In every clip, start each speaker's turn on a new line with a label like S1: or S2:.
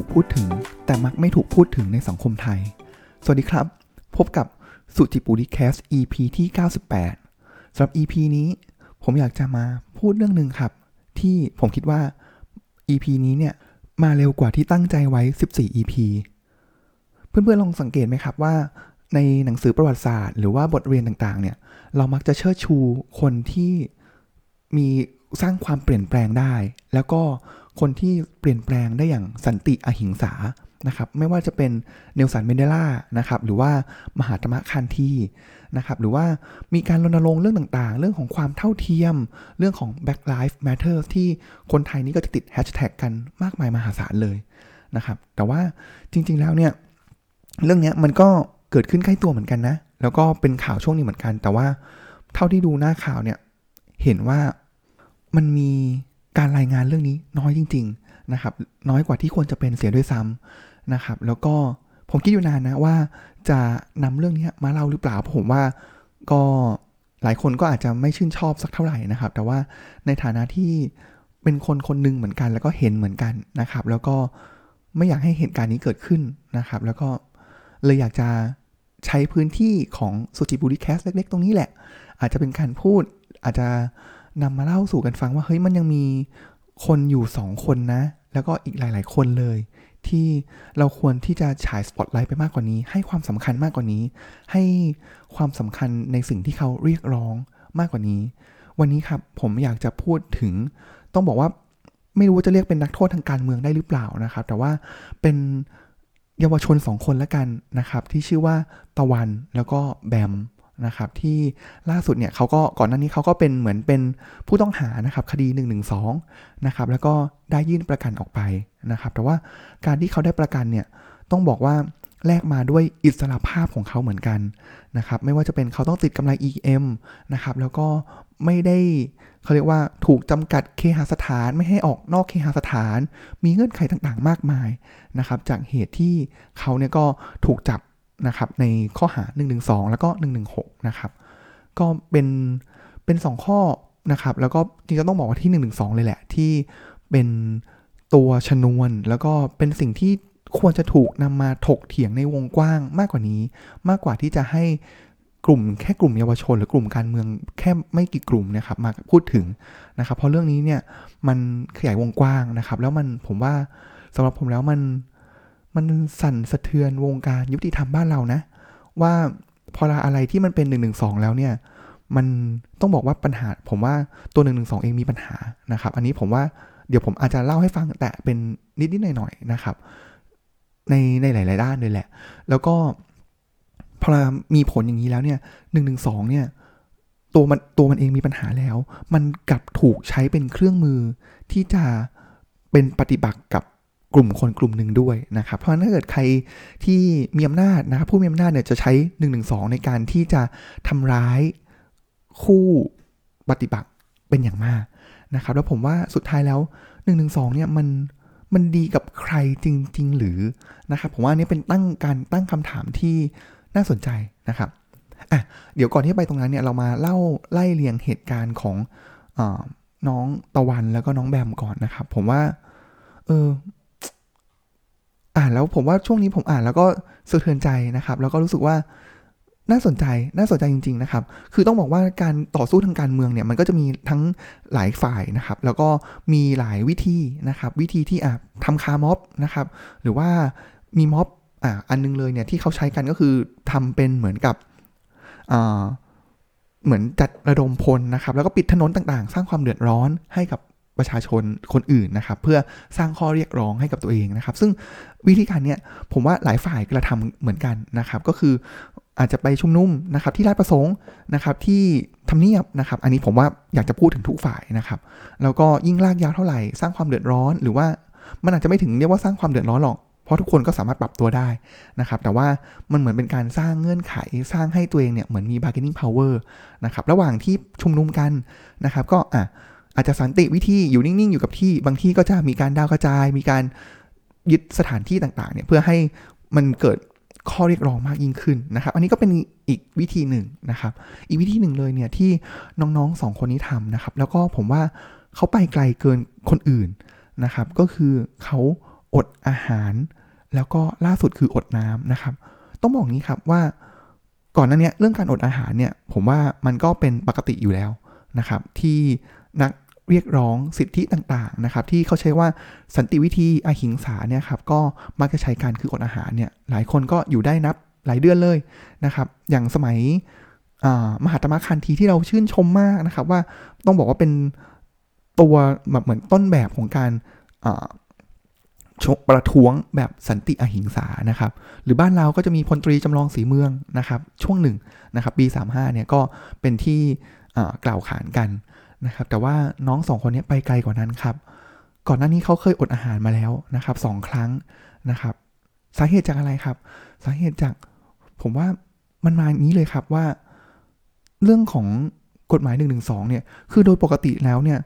S1: ถูกพูดถึง แต่มักไม่ถูกพูดถึงในสังคมไทย สวัสดีครับ พบกับสุจิปุริแคส EP ที่ 98สำหรับ EP นี้ผมอยากจะมาพูดเรื่องหนึ่งครับ ที่ผมคิดว่า EP นี้เนี่ยมาเร็วกว่าที่ตั้งใจไว้ 14 EP เพื่อนๆลองสังเกตไหมครับว่า ในหนังสือประวัติศาสตร์ หรือว่าบทเรียนต่างๆ เนี่ยเรามักจะเชิดชูคนที่มีสร้างความเปลี่ยนแปลงได้ แล้วก็ คนที่เปลี่ยนแปลงได้อย่างสันติอหิงสานะครับไม่ว่าจะเป็นเนลสันเมนเดลานะครับหรือว่ามหาตมะคันทีนะครับหรือว่ามีการรณรงค์เรื่องต่างๆ เรื่องของความเท่าเทียม เรื่องของ Black Lives Matter ที่คนไทยนี่ก็จะติดแฮชแท็กกันมากมายมหาศาลเลยนะครับแต่ว่าจริงๆแล้วเนี่ยเรื่องนี้มันก็เกิดขึ้นใกล้ตัวเหมือนกันนะ แล้วก็เป็นข่าวช่วงนี้เหมือนกัน แต่ว่าเท่าที่ดูหน้าข่าวเนี่ยเห็นว่ามันมี การรายงานเรื่องนี้น้อยจริง ๆนะครับ น้อยกว่าที่ควรจะเป็นเสียด้วยซ้ำนะครับ แล้วก็ผมคิดอยู่นานนะว่าจะนำเรื่องนี้มาเล่าหรือเปล่าผมว่าก็หลายคนก็อาจจะไม่ชื่นชอบสักเท่าไหร่นะครับ แต่ว่าในฐานะที่เป็นคนคนหนึ่งเหมือนกัน แล้วก็เห็นเหมือนกันนะครับ แล้วก็ไม่อยากให้เหตุการณ์นี้เกิดขึ้นนะครับ แล้วก็เลยอยากจะใช้พื้นที่ของสุจิปุลิ Cast เล็ก ๆ ตรงนี้แหละ อาจจะเป็นการพูดอาจจะ นำมาเล่าสู่กันฟังว่าเฮ้ยมันยังมีคนอยู่สองคนนะ แล้วก็อีกหลาย ๆ คนเลย ที่เราควรที่จะฉายสปอตไลท์ไปมากกว่านี้ ให้ความสำคัญมากกว่านี้ ให้ความสำคัญในสิ่งที่เขาเรียกร้องมากกว่านี้ วันนี้ครับผมอยากจะพูดถึง ต้องบอกว่าไม่รู้ว่าจะเรียกเป็นนักโทษทางการเมืองได้หรือเปล่านะครับ แต่ว่าเป็นเยาวชนสองคนล้วกันนะครับ ที่ชื่อว่าตะวันแล้วก็แบม นะครับที่ล่าสุดเนี่ยเขาก็ก่อนหน้านี้เขาก็เป็นเหมือนเป็นผู้ต้องหานะครับคดี1นึนะครับแล้วก็ได้ยื่นประกันออกไปนะครับ แต่ว่าการที่เขาได้ประกันเนี่ยต้องบอกว่าแลกมาด้วยอิสระภาพของเขาเหมือนกันนะครับไม่ว่าจะเป็นเขาต้องติดกำไร EM นะครับแล้วก็ไม่ได้เขาเรียกว่าถูกจำกัดเคหสถานไม่ให้ออกนอกเคหสถาน มีเงื่อนไขต่างๆ มากมายนะครับจากเหตุที่เขาเนี่ยก็ถูกจับ นะครับในข้อหา1นึแล้วก็ 116 นะครับ ก็เป็นเป็น 2 ข้อนะครับ แล้วก็จริงๆต้องบอกว่าที่1นึเลยแหละ ที่เป็นตัวชนวน แล้วก็เป็นสิ่งที่ควรจะถูกนำมาถกเถียงในวงกว้างมากกว่านี้ มากกว่าที่จะให้กลุ่มแค่กลุ่มเยาวชน หรือกลุ่มการเมืองแค่ไม่กี่กลุ่มนะครับมาพูดถึงนะครับ เพราะเรื่องนี้เนี่ยมันขยายวงกว้างนะครับ แล้วมันผมว่าสำหรับผมแล้วมัน มันสั่นสะเทือนวงการยุติธรรมบ้านเรานะ ว่าพออะไรที่มันเป็น1นึแล้วเนี่ย มันต้องบอกว่าปัญหา ผมว่าตัว1นึเองมีปัญหานะครับ อันนี้ผมว่าเดี๋ยวผมอาจจะเล่าให้ฟังแต่เป็นนิดๆหน่อยๆนะครับ ในในหลาย ๆ ด้านเลยแหละ แล้วก็พอมีผลอย่างนี้แล้วเนี่ยหนึ่งหนึ่งสองเนี่ย ตัวมันตัวมันเองมีปัญหาแล้ว มันกลับถูกใช้เป็นเครื่องมือที่จะเป็นปฏิบัติกับ กลุ่มคนกลุ่มหนึ่งด้วยนะครับ เพราะถ้าเกิดใครที่มีอำนาจนะครับผู้มีอำนาจเนี่ยจะใช้1นึในการที่จะทำร้ายคู่ปฏิบัติเป็นอย่างมากนะครับ แล้วผมว่าสุดท้ายแล้ว1นึเนี่ยมันมันดีกับใครจริง ๆ หรือนะครับ ผมว่านี้เป็นตั้งการตั้งคำถามที่น่าสนใจนะครับอะเดี๋ยวก่อนที่ไปตรงนั้นเนี่ยเรามาเล่าไล่เรียงเหตุการณ์ของอน้องตะวันแล้วก็น้องแบมก่อนนะครับ ผมว่าเออ อ่านแล้วผมว่าช่วงนี้ผมอ่านแล้วก็สะเทือนใจนะครับ แล้วก็รู้สึกว่าน่าสนใจ น่าสนใจจริง ๆ นะครับ คือต้องบอกว่าการต่อสู้ทางการเมืองเนี่ย มันก็จะมีทั้งหลายฝ่ายนะครับ แล้วก็มีหลายวิธีนะครับ วิธีที่อะทำคาร์ม็อบนะครับ หรือว่ามีม็อบอะอันนึงเลยเนี่ยที่เขาใช้กันก็คือทำเป็นเหมือนกับอ่าเหมือนจัดระดมพลนะครับ แล้วก็ปิดถนนต่างๆ สร้างความเดือดร้อนให้กับ ประชาชนคนอื่นนะครับ เพื่อสร้างข้อเรียกร้องให้กับตัวเองนะครับ ซึ่งวิธีการเนี้ยผมว่าหลายฝ่ายกระทำเหมือนกันนะครับ ก็คืออาจจะไปชุมนุมนะครับที่ราชประสงค์นะครับที่ทำเนียบนะครับ อันนี้ผมว่าอยากจะพูดถึงทุกฝ่ายนะครับ แล้วก็ยิ่งลากยาวเท่าไหร่สร้างความเดือดร้อน หรือว่ามันอาจจะไม่ถึงเรียกว่าสร้างความเดือดร้อนหรอกเพราะทุกคนก็สามารถปรับตัวได้นะครับ แต่ว่ามันเหมือนเป็นการสร้างเงื่อนไขสร้างให้ตัวเองเนี่ยเหมือนมี bargaining power นะครับ ระหว่างที่ชุมนุมกันนะครับ ก็อะ อาจจะสันติวิธีอยู่นิ่งๆ อยู่กับที่ บางที่ก็จะมีการดาวกระจาย มีการยึดสถานที่ต่างๆ เนี่ยเพื่อให้มันเกิดข้อเรียกร้องมากยิ่งขึ้นนะครับ อันนี้ก็เป็นอีกวิธีหนึ่งนะครับ อีกวิธีหนึ่งเลยเนี่ยที่น้องๆสองคนนี้ทำนะครับ แล้วก็ผมว่าเขาไปไกลเกินคนอื่นนะครับ ก็คือเขาอดอาหาร แล้วก็ล่าสุดคืออดน้ำนะครับ ต้องบอกงี้ครับว่าก่อนหน้านี้เรื่องการอดอาหารเนี่ยผมว่ามันก็เป็นปกติอยู่แล้วนะครับ ที่นัก เรียกร้องสิทธิต่างๆนะครับที่เขาใช้ว่าสันติวิธีอหิงสาเนี่ยครับก็มักจะใช้การคืออดอาหารเนี่ยหลายคนก็อยู่ได้นับหลายเดือนเลยนะครับอย่างสมัยมหาตมะคันทีที่เราชื่นชมมากนะครับว่าต้องบอกว่าเป็นตัวแบบเหมือนต้นแบบของการชกประท้วงแบบสันติอหิงสานะครับ หรือบ้านเราก็จะมีพลตรีจำลองสีเมืองนะครับ ช่วงหนึ่งนะครับปี35เนี่ยก็เป็นที่กล่าวขานกัน นะครับแต่ว่าน้องสองคนนี้ไปไกลกว่านั้นครับ ก่อนหน้านี้เขาเคยอดอาหารมาแล้วนะครับสองครั้งนะครับ สาเหตุจากอะไรครับ สาเหตุจากผมว่ามันมาอย่างนี้เลยครับว่า เรื่องของกฎหมาย1นึเนี่ย คือโดยปกติแล้วเนี่ย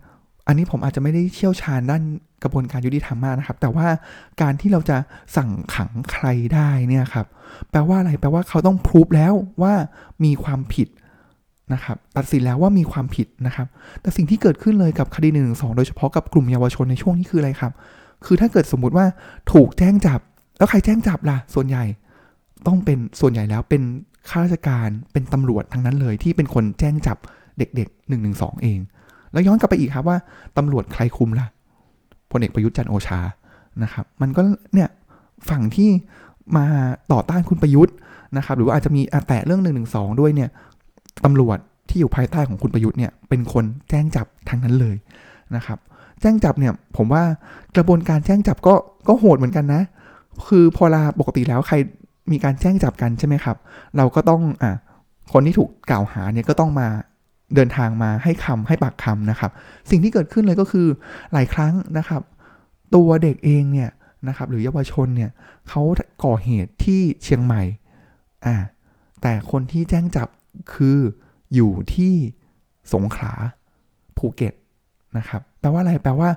S1: อันนี้ผมอาจจะไม่ได้เชี่ยวชาญด้านกระบวนการยุติธรรมมากนะครับ แต่ว่าการที่เราจะสั่งขังใครได้เนี่ยครับ แปลว่าอะไร แปลว่าเขาต้องพิสูจแล้วว่ามีความผิด นะครับตัดสินแล้วว่ามีความผิดนะครับ แต่สิ่งที่เกิดขึ้นเลยกับคดีหนึ่งสองโดยเฉพาะกับกลุ่มเยาวชนในช่วงนี้คืออะไรครับ คือถ้าเกิดสมมุติว่าถูกแจ้งจับ แล้วใครแจ้งจับล่ะ ส่วนใหญ่ต้องเป็นส่วนใหญ่แล้วเป็นข้าราชการเป็นตำรวจทั้งนั้นเลยที่เป็นคนแจ้งจับเด็กๆหนึ่งหนึ่งสองเอง แล้วย้อนกลับไปอีกครับว่าตำรวจใครคุมล่ะพลเอกประยุทธ์จันโอชานะครับ มันก็เนี่ยฝั่งที่มาต่อต้านคุณประยุทธ์นะครับ หรือว่าอาจจะมีอแตะเรื่องหนึ่งหนึ่งสองด้วยเนี่ย ตำรวจที่อยู่ภายใต้ของคุณประยุทธ์เนี่ยเป็นคนแจ้งจับทั้งนั้นเลยนะครับ แจ้งจับเนี่ยผมว่ากระบวนการแจ้งจับก็ก็โหดเหมือนกันนะ คือพอลาปกติแล้วใครมีการแจ้งจับกันใช่ไหมครับ เราก็ต้องอะคนที่ถูกกล่าวหาเนี่ยก็ต้องมาเดินทางมาให้คำให้ปากคำนะครับ สิ่งที่เกิดขึ้นเลยก็คือหลายครั้งนะครับ ตัวเด็กเองเนี่ยนะครับ หรือเยาวชนเนี่ยเขาก่อเหตุที่เชียงใหม่อ่าแต่คนที่แจ้งจับ คืออยู่ที่สงขลาภูเก็ตนะครับแปลว่าอะไรแปลว่า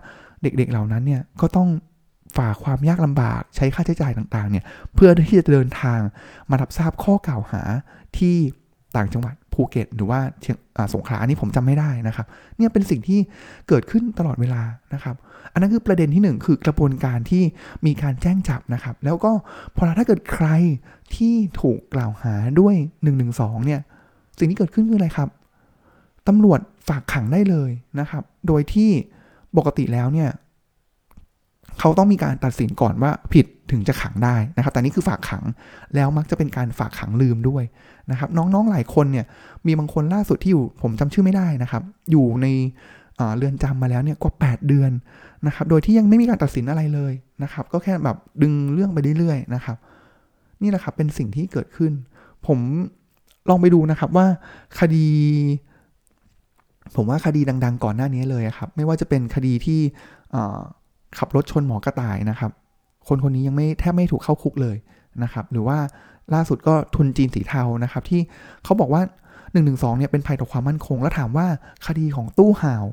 S1: เด็กๆเหล่านั้นเนี่ยก็ต้องฝ่าความยากลำบากใช้ค่าใช้จ่ายต่างๆเนี่ยเพื่อที่จะเดินทางมารับทราบข้อกล่าวหาที่ต่างจังหวัดภูเก็ต หรือว่าเชียงสงขลาอันนี้ผมจำไม่ได้นะครับ เนี่ยเป็นสิ่งที่เกิดขึ้นตลอดเวลานะครับ อันนั้นคือประเด็นที่ 1 คือกระบวนการที่มีการแจ้งจับนะครับ แล้วก็พอถ้าเกิดใครที่ถูกกล่าวหาด้วย1นึเนี่ย สิ่งที่เกิดขึ้นคืออะไรครับตำรวจฝากขังได้เลยนะครับ โดยที่ปกติแล้วเนี่ยเขาต้องมีการตัดสินก่อนว่าผิดถึงจะขังได้นะครับ แต่นี่คือฝากขังแล้วมักจะเป็นการฝากขังลืมด้วยนะครับ น้องๆหลายคนเนี่ยมีบางคนล่าสุดที่อยู่ผมจำชื่อไม่ได้นะครับ อยู่ในเรือนจำมาแล้วเนี่ยกว่า 8 เดือนนะครับ โดยที่ยังไม่มีการตัดสินอะไรเลยนะครับ ก็แค่แบบดึงเรื่องไปเรื่อยๆนะครับ นี่แหละครับเป็นสิ่งที่เกิดขึ้น ผม ลองไปดูนะครับว่าคดี ผมว่าคดีดัง ๆ ก่อนหน้านี้เลยครับ ไม่ว่าจะเป็นคดีที่ขับรถชนหมอกระต่ายนะครับ คนคนนี้ยังไม่แทบไม่ถูกเข้าคุกเลยนะครับ หรือว่าล่าสุดก็ทุนจีนสีเทานะครับ ที่เขาบอกว่า1นึเนี่ยเป็นภัยต่อความมั่นคง แล้วถามว่าคดีของตู้ห่าว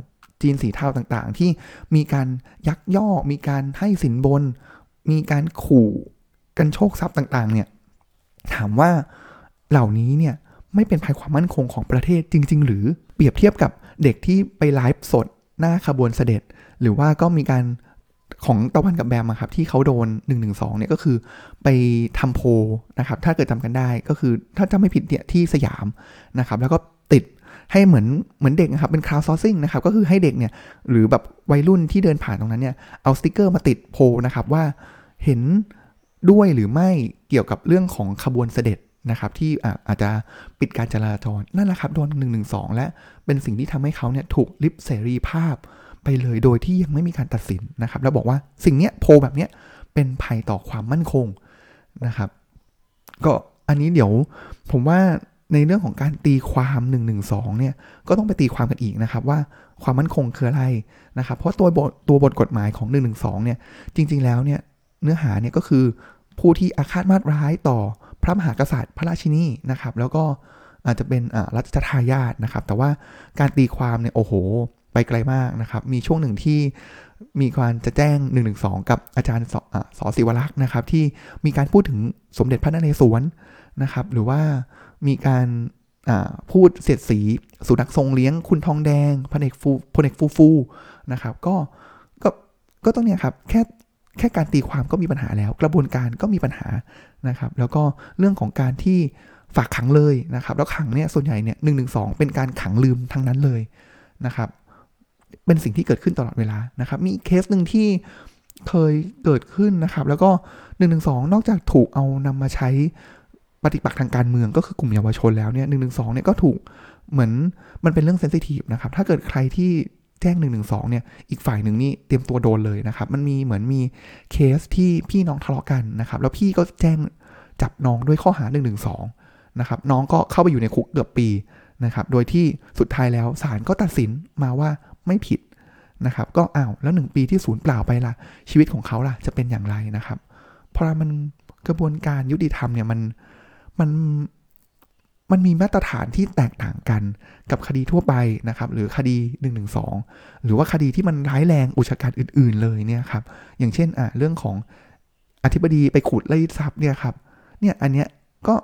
S1: จีนสีเทาต่างๆ ที่มีการยักยอกมีการให้สินบน มีการขู่กันโชคทรัพย์ต่างๆ เนี่ยถามว่า เหล่านี้เนี่ยไม่เป็นภัยความมั่นคงของประเทศจริง ๆ หรือเปรียบเทียบกับเด็กที่ไปไลฟ์สดหน้าขบวนเสด็จ หรือว่าก็มีการของตะวันกับแบมครับที่เขาโดน1นึเนี่ยก็คือไปทำโพลนะครับถ้าเกิดจำกันได้ก็คือถ้าจำไม่ผิดเนี่ยที่สยามนะครับแล้วก็ติดให้เหมือนเหมือนเด็กนะครับเป็น crowdsourcing นะครับก็คือให้เด็กเนี่ยหรือแบบวัยรุ่นที่เดินผ่านตรงนั้นเนี่ยเอาสติกเกอร์มาติดโพลนะครับว่าเห็นด้วยหรือไม่เกี่ยวกับเรื่องของขบวนเสด็จ นะครับที่อาจจะปิดการจราจรนั่นแหละครับโดน1นึและเป็นสิ่งที่ทำให้เขาเนี่ยถูกลิบเสรีภาพไปเลยโดยที่ยังไม่มีการตัดสินนะครับแล้วบอกว่าสิ่งเนี้ยโพแบบเนี้ยเป็นภัยต่อความมั่นคงนะครับ ก็อันนี้เดี๋ยวผมว่าในเรื่องของการตีความ1นึเนี่ยก็ต้องไปตีความกันอีกนะครับว่าความมั่นคงคืออะไรนะครับ เพราะตัวบทตัวบทกฎหมายของ1นึเนี่ยจริง ๆ แล้วเนี่ยเนื้อหาเนี่ยก็คือผู้ที่อาฆาตมาตร้ายต่อ พระมหากษัตริย์พระราชินีนะครับ แล้วก็อาจจะเป็นรัชทายาทนะครับ แต่ว่าการตีความเนี่ยโอ้โห ไปไกลมากนะครับ มีช่วงหนึ่งที่มีการจะแจ้ง1นึกับอาจารย์สสศิวรักษ์นะครับ ที่มีการพูดถึงสมเด็จพระนเรศวรนะครับ หรือว่ามีการพูดเสียดสี สุนัขทรงเลี้ยงคุณทองแดงพลเอกฟูพลเอกฟูฟูนะครับ ก็ก็ก็ต้องเนี่ยครับ แค่ แค่การตีความก็มีปัญหาแล้ว กระบวนการก็มีปัญหานะครับ แล้วก็เรื่องของการที่ฝากขังเลยนะครับ แล้วขังเนี่ยส่วนใหญ่เนี่ยหนึ่งหนึ่งสองเป็นการขังลืมทั้งนั้นเลยนะครับ เป็นสิ่งที่เกิดขึ้นตลอดเวลานะครับ มีเคสหนึ่งที่เคยเกิดขึ้นนะครับ แล้วก็หนึ่งหนึ่งสองนอกจากถูกเอานำมาใช้ปฏิปักษ์ทางการเมืองก็คือกลุ่มเยาวชนแล้วเนี่ยหนึ่งหนึ่งสองเนี่ยก็ถูกเหมือนมันเป็นเรื่องเซนซิทีฟนะครับ ถ้าเกิดใครที่ แจ้ง1นึเนี่ยอีกฝ่ายหนึ่งนี่เตรียมตัวโดนเลยนะครับ มันมีเหมือนมีเคสที่พี่น้องทะเลาะกันนะครับ แล้วพี่ก็แจ้งจับน้องด้วยข้อหา1นึนะครับน้องก็เข้าไปอยู่ในคุกเกือบปีนะครับ โดยที่สุดท้ายแล้วศาลก็ตัดสินมาว่าไม่ผิดนะครับ ก็อ้าวแล้วหนึ่งปีที่ศูนย์เปล่าไปละชีวิตของเขาล่ะจะเป็นอย่างไรนะครับ เพราะมันกระบวนการยุติธรรมเนี่ยมันมัน มันมีมาตรฐานที่แตกต่างกันกับคดีทั่วไปนะครับ หรือคดี1นึหรือว่าคดีที่มันร้ายแรงอุชการอื่น ๆ เลยเนี่ยครับ อย่างเช่นอะเรื่องของอธิบดีไปขุดไล่ทรัพย์เนี่ยครับ เนี่ยอันเนี้ยก็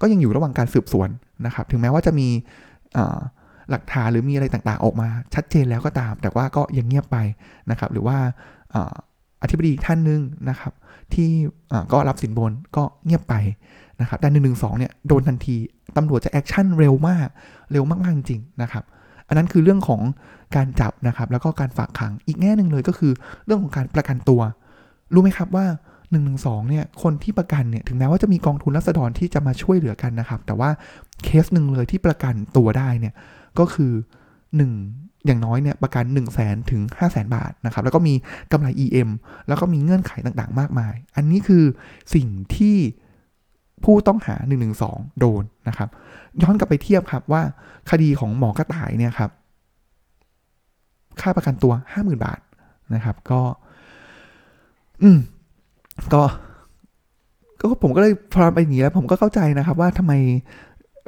S1: ก็ยังอยู่ระหว่างการสืบสวนนะครับ ถึงแม้ว่าจะมีหลักฐานหรือมีอะไรต่างๆ ออกมา ชัดเจนแล้วก็ตาม แต่ว่าก็ยังเงียบไปนะครับ หรือว่าอธิบดีท่านหนึ่งนะครับ ที่ก็รับสินบนก็เงียบไป นะครับแต่หนึ่งหนึ่งสองเนี่ยโดนทันทีตำรวจจะแอคชั่นเร็วมากเร็วมากๆจริงนะครับ อันนั้นคือเรื่องของการจับนะครับ แล้วก็การฝากขังอีกแง่หนึ่งเลยก็คือเรื่องของการประกันตัว รู้ไหมครับว่า1นึเนี่ยคนที่ประกันเนี่ยถึงแม้ว่าจะมีกองทุนรัษฎรที่จะมาช่วยเหลือกันนะครับ แต่ว่าเคสหนึ่งเลยที่ประกันตัวได้เนี่ยก็คือ 1 อย่างน้อยเนี่ยประกัน 1 0 0 0 0แสนถึง5 0 0แสนบาทนะครับ แล้วก็มีกำไร EM แล้วก็มีเงื่อนไขต่างๆ มากมาย อันนี้คือสิ่งที่ ผู้ต้องหา1นึโดนนะครับ ย้อนกลับไปเทียบครับว่าคดีของหมอกระต่ายเนี่ยครับ ค่าประกันตัว 50,000 บาทนะครับ ก็ อืม ก็ ก็ผมก็เลยพอไปอย่างนี้แล้ว ผมก็เข้าใจนะครับว่าทำไม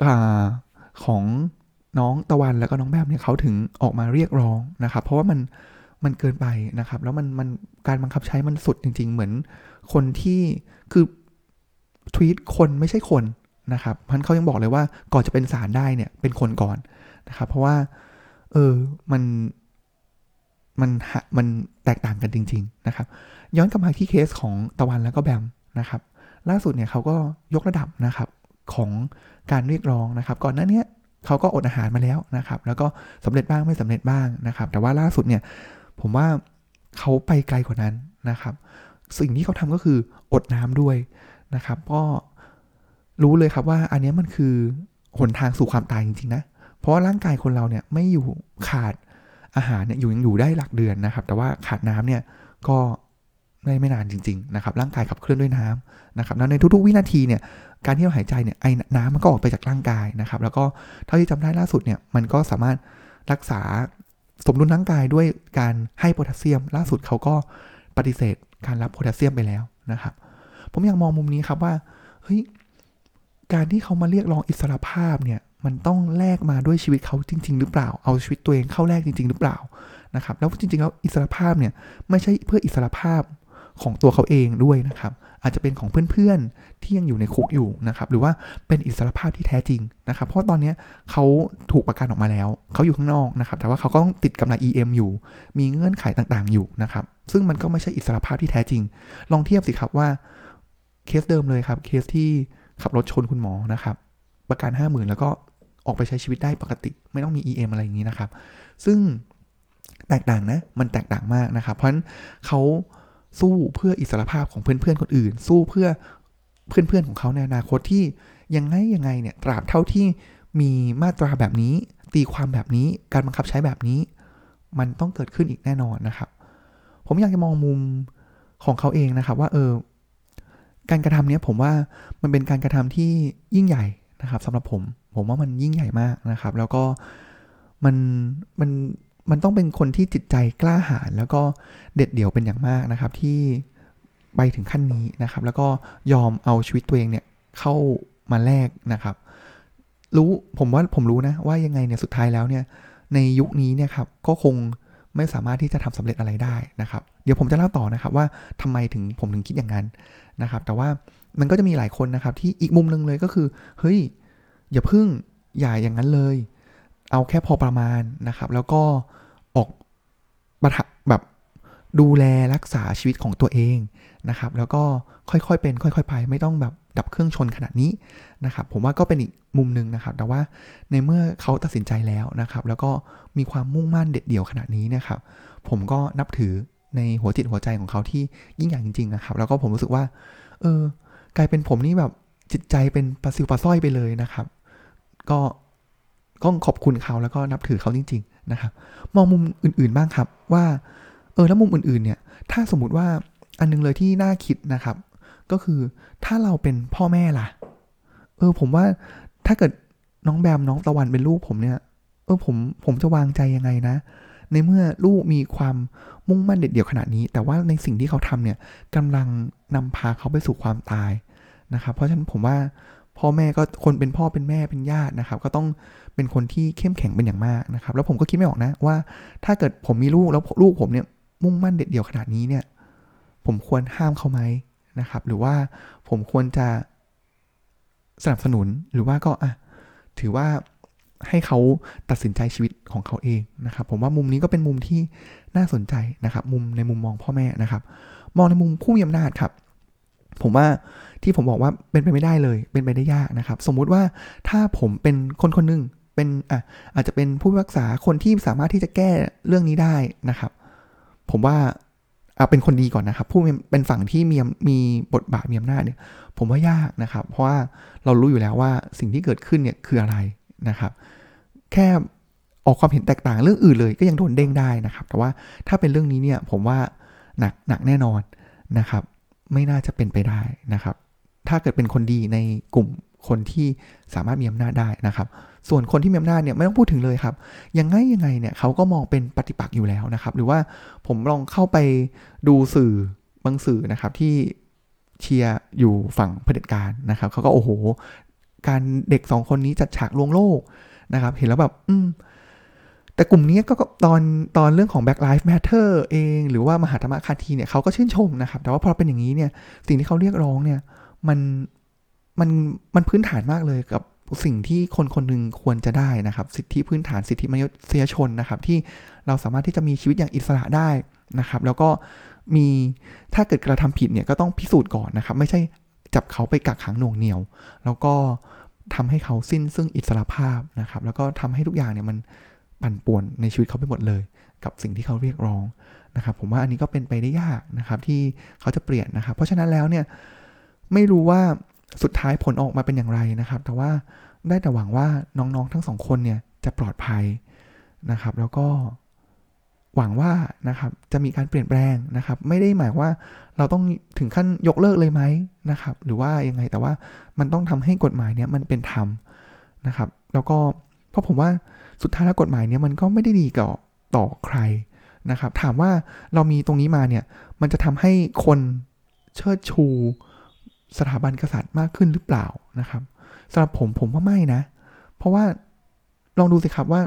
S1: อ่าของน้องตะวันแล้วก็น้องแบบเนี่ยเขาถึงออกมาเรียกร้องนะครับ เพราะว่ามันมันเกินไปนะครับ แล้วมันมันการบังคับใช้มันสุดจริง ๆ เหมือนคนที่คือ ทวีตคนไม่ใช่คนนะครับพันเขายังบอกเลยว่าก่อนจะเป็นสารได้เนี่ยเป็นคนก่อนนะครับ เพราะว่า เออมันมันมันแตกต่างกันจริง ๆนะครับ ย้อนกลับมาที่เคสของตะวันแล้วก็แบมนะครับ ล่าสุดเนี่ยเขาก็ยกระดับนะครับของการเรียกร้องนะครับ ก่อนหน้านี้เขาก็อดอาหารมาแล้วนะครับ แล้วก็สำเร็จบ้างไม่สำเร็จบ้างนะครับ แต่ว่าล่าสุดเนี่ยผมว่าเขาไปไกลกว่านั้นนะครับ สิ่งที่เขาทำก็คืออดน้ำด้วย นะครับ ก็รู้เลยครับว่าอันนี้มันคือหนทางสู่ความตายจริงๆนะ เพราะว่าร่างกายคนเราเนี่ยไม่อยู่ขาดอาหารเนี่ยอยู่ยังอยู่ได้หลักเดือนนะครับ แต่ว่าขาดน้ำเนี่ยก็ได้ไม่นานจริง ๆ นะครับ ร่างกายขับเคลื่อนด้วยน้ำนะครับแล้วในทุกๆ วินาทีเนี่ยการที่เราหายใจเนี่ยไอน้ำมันก็ออกไปจากร่างกายนะครับ แล้วก็เท่าที่จำได้ล่าสุดเนี่ยมันก็สามารถรักษาสมดุลร่างกายด้วยการให้โพแทสเซียม ล่าสุดเขาก็ปฏิเสธการรับโพแทสเซียมไปแล้วนะครับ ผมอยากมองมุมนี้ครับว่าเฮ้ยการที่เขามาเรียกร้องอิสรภาพเนี่ยมันต้องแลกมาด้วยชีวิตเขาจริง ๆ หรือเปล่า เอาชีวิตตัวเองเข้าแลกจริง ๆ หรือเปล่านะครับ แล้วจริงๆแล้วอิสรภาพเนี่ยไม่ใช่เพื่ออิสรภาพของตัวเขาเองด้วยนะครับ อาจจะเป็นของเพื่อนๆที่ยังอยู่ในคุกอยู่นะครับ หรือว่าเป็นอิสรภาพที่แท้จริงนะครับ เพราะตอนนี้เขาถูกประกันออกมาแล้ว เขาอยู่ข้างนอกนะครับ แต่ว่าเขาก็ต้องติดกำไร EM อยู่ มีเงื่อนไขต่างๆอยู่นะครับ ซึ่งมันก็ไม่ใช่อิสรภาพที่แท้จริง ลองเทียบสิครับว่า เคสเดิมเลยครับเคสที่ขับรถชนคุณหมอนะครับ ประกันห้าหมื่นแล้วก็ออกไปใช้ชีวิตได้ปกติ ไม่ต้องมี EM อะไรอย่างนี้นะครับ ซึ่งแตกต่างนะมันแตกต่างมากนะครับ เพราะฉะนั้นเขาสู้เพื่ออิสรภาพของเพื่อนๆคนอื่น สู้เพื่อเพื่อนๆของเขาในอนาคตที่ยังไงยังไงเนี่ยตราบเท่าที่มีมาตราแบบนี้ ตีความแบบนี้การบังคับใช้แบบนี้ มันต้องเกิดขึ้นอีกแน่นอนนะครับ ผมอยากจะมองมุมของเขาเองนะครับ ว่าเออ การกระทำนี้ผมว่ามันเป็นการกระทำที่ยิ่งใหญ่นะครับสำหรับผม ผมว่ามันยิ่งใหญ่มากนะครับ แล้วก็มันมันมันต้องเป็นคนที่จิตใจกล้าหาญแล้วก็เด็ดเดี่ยวเป็นอย่างมากนะครับ ที่ไปถึงขั้นนี้นะครับ แล้วก็ยอมเอาชีวิตตัวเองเนี่ยเข้ามาแลกนะครับ รู้ผมว่าผมรู้นะว่ายังไงเนี่ยสุดท้ายแล้วเนี่ยในยุคนี้เนี่ยครับก็คง ไม่สามารถที่จะทำสำเร็จอะไรได้นะครับ เดี๋ยวผมจะเล่าต่อนะครับว่าทำไมถึงผมถึงคิดอย่างนั้นนะครับ แต่ว่ามันก็จะมีหลายคนนะครับ ที่อีกมุมหนึ่งเลยก็คือ เฮ้ย อย่าพึ่งอย่าอย่างนั้นเลย เอาแค่พอประมาณนะครับ แล้วก็ออกบัตแบบดูแลรักษาชีวิตของตัวเองนะครับ แล้วก็ค่อยๆเป็น ค่อย ๆ ไป ไม่ต้องแบบ ดับเครื่องชนขนาดนี้นะครับ ผมว่าก็เป็นอีกมุมหนึ่งนะครับ แต่ว่าในเมื่อเขาตัดสินใจแล้วนะครับ แล้วก็มีความมุ่งมั่นเด็ดเดี่ยวขนาดนี้นะครับ ผมก็นับถือในหัวจิตหัวใจของเขาที่ยิ่งใหญ่จริง ๆ นะครับ แล้วก็ผมรู้สึกว่า เออ กลายเป็นผมนี่แบบจิตใจเป็นปลาซิวปลาสร้อยไปเลยนะครับ ก็ก็ขอบคุณเขาแล้วก็นับถือเขาจริง ๆ นะครับ มองมุมอื่น ๆ บ้างครับว่า เออแล้วมุมอื่น ๆ เนี่ย ถ้าสมมติว่าอันนึงเลยที่น่าคิดนะครับ ก็คือถ้าเราเป็นพ่อแม่ล่ะ เออ ผมว่าถ้าเกิดน้องแบมน้องตะวันเป็นลูกผมเนี่ย เออผมผมจะวางใจยังไงนะ ในเมื่อลูกมีความมุ่งมั่นเด็ดเดี่ยวขนาดนี้ แต่ว่าในสิ่งที่เขาทำเนี่ยกำลังนำพาเขาไปสู่ความตายนะครับ เพราะฉะนั้นผมว่าพ่อแม่ก็คนเป็นพ่อเป็นแม่เป็นญาตินะครับ ก็ต้องเป็นคนที่เข้มแข็งเป็นอย่างมากนะครับ แล้วผมก็คิดไม่ออกนะว่า ถ้าเกิดผมมีลูกแล้วลูกผมเนี่ยมุ่งมั่นเด็ดเดี่ยวขนาดนี้เนี่ย ผมควรห้ามเขาไหม นะครับ หรือว่าผมควรจะสนับสนุนหรือว่าก็อะถือว่าให้เขาตัดสินใจชีวิตของเขาเองนะครับ ผมว่ามุมนี้ก็เป็นมุมที่น่าสนใจนะครับ มุมในมุมมองพ่อแม่นะครับ มองในมุมผู้มีอำนาจครับ ผมว่าที่ผมบอกว่าเป็นไปไม่ได้เลย เป็นไปได้ยากนะครับ สมมุติว่าถ้าผมเป็นคนคนหนึ่งเป็นอะอาจจะเป็นผู้รักษาคนที่สามารถที่จะแก้เรื่องนี้ได้นะครับ ผมว่า เอาเป็นคนดีก่อนนะครับ ผู้เป็นฝั่งที่มีมีบทบาทมีอำนาจเนี่ย ผมว่ายากนะครับ เพราะว่าเรารู้อยู่แล้วว่าสิ่งที่เกิดขึ้นเนี่ยคืออะไรนะครับ แค่ออกความเห็นแตกต่างเรื่องอื่นเลยก็ยังโดนเด้งได้นะครับ แต่ว่าถ้าเป็นเรื่องนี้เนี่ยผมว่าหนักหนักแน่นอนนะครับ ไม่น่าจะเป็นไปได้นะครับ ถ้าเกิดเป็นคนดีในกลุ่มคนที่สามารถมีอำนาจได้นะครับ ส่วนคนที่มีอำนาจเนี่ยไม่ต้องพูดถึงเลยครับ ยังไงยังไงเนี่ยเขาก็มองเป็นปฏิปักษ์อยู่แล้วนะครับ หรือว่าผมลองเข้าไปดูสื่อบางสื่อนะครับที่เชียร์อยู่ฝั่งเผด็จการนะครับเขาก็โอ้โห การเด็กสองคนนี้จัดฉากลวงโลกนะครับ เห็นแล้วแบบ อืมแต่กลุ่มนี้ก็ตอนตอนเรื่องของ Black Lives Matter เองหรือว่ามหาธรรมคาทีเนี่ยเขาก็ชื่นชมนะครับ แต่ว่าพอเป็นอย่างนี้เนี่ย สิ่งที่เขาเรียกร้องเนี่ย มันมันมันพื้นฐานมากเลยกับ สิ่งที่คนคนหนึ่งควรจะได้นะครับ สิทธิพื้นฐานสิทธิมนุษยชนนะครับ ที่เราสามารถที่จะมีชีวิตอย่างอิสระได้นะครับ แล้วก็มีถ้าเกิดกระทำผิดเนี่ยก็ต้องพิสูจน์ก่อนนะครับ ไม่ใช่จับเขาไปกักขังหน่วงเหนียว แล้วก็ทำให้เขาสิ้นซึ่งอิสระภาพนะครับ แล้วก็ทำให้ทุกอย่างเนี่ยมันปั่นป่วนในชีวิตเขาไปหมดเลย กับสิ่งที่เขาเรียกร้องนะครับ ผมว่าอันนี้ก็เป็นไปได้ยากนะครับ ที่เขาจะเปลี่ยนนะครับ เพราะฉะนั้นแล้วเนี่ยไม่รู้ว่า สุดท้ายผลออกมาเป็นอย่างไรนะครับ แต่ว่าได้แต่หวังว่าน้องๆทั้งสองคนเนี่ยจะปลอดภัยนะครับ แล้วก็หวังว่านะครับจะมีการเปลี่ยนแปลงนะครับ ไม่ได้หมายว่าเราต้องถึงขั้นยกเลิกเลยไหมนะครับ หรือว่ายังไงแต่ว่ามันต้องทำให้กฎหมายเนี้ยมันเป็นธรรมนะครับ แล้วก็เพราะผมว่าสุดท้ายแล้วกฎหมายเนี้ยมันก็ไม่ได้ดีกับต่อใครนะครับ ถามว่าเรามีตรงนี้มาเนี่ยมันจะทำให้คนเชิดชู สถาบันกษัตริย์มากขึ้นหรือเปล่านะครับสำหรับผมผมว่าไม่นะ เพราะว่าลองดูสิครับว่า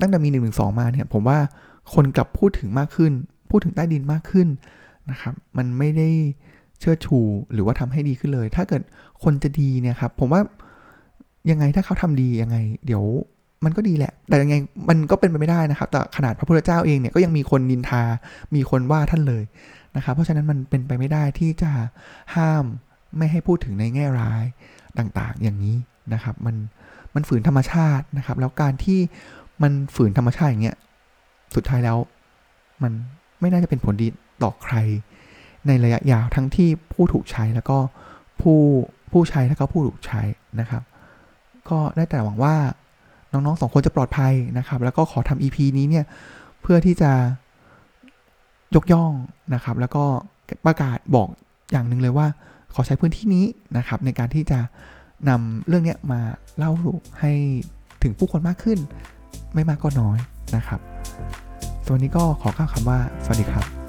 S1: ตั้งแต่มีหนึ่งหนึ่งสองมาเนี่ยผมว่าคนกลับพูดถึงมากขึ้น พูดถึงใต้ดินมากขึ้นนะครับมันไม่ได้เชิดชูหรือว่าทำให้ดีขึ้นเลย ถ้าเกิดคนจะดีเนี่ยครับผมว่ายังไงถ้าเขาทำดียังไง เดี๋ยวมันก็ดีแหละ แต่ยังไงมันก็เป็นไปไม่ได้นะครับ แต่ขนาดพระพุทธเจ้าเองเนี่ยก็ยังมีคนนินทา มีคนว่าท่านเลย นะครับเพราะฉะนั้นมันเป็นไปไม่ได้ที่จะห้ามไม่ให้พูดถึงในแง่ร้ายต่างๆ อย่างนี้นะครับ มันมันฝืนธรรมชาตินะครับ แล้วการที่มันฝืนธรรมชาติอย่างเงี้ยสุดท้ายแล้ว มันไม่น่าจะเป็นผลดีต่อใคร ในระยะยาวทั้งที่ผู้ถูกใช้แล้วก็ผู้ผู้ใช้แล้วก็ผู้ถูกใช้นะครับ ก็ได้แต่หวังว่าน้องๆสองคนจะปลอดภัยนะครับ แล้วก็ขอทำ EP นี้เนี่ยเพื่อที่จะ ยกย่องนะครับ แล้วก็ประกาศบอกอย่างหนึ่งเลยว่า ขอใช้พื้นที่นี้นะครับ ในการที่จะนำเรื่องนี้มาเล่าให้ถึงผู้คนมากขึ้น ไม่มากก็น้อยนะครับส่วนนี้ก็ขอกล่าวคำว่า สวัสดีครับ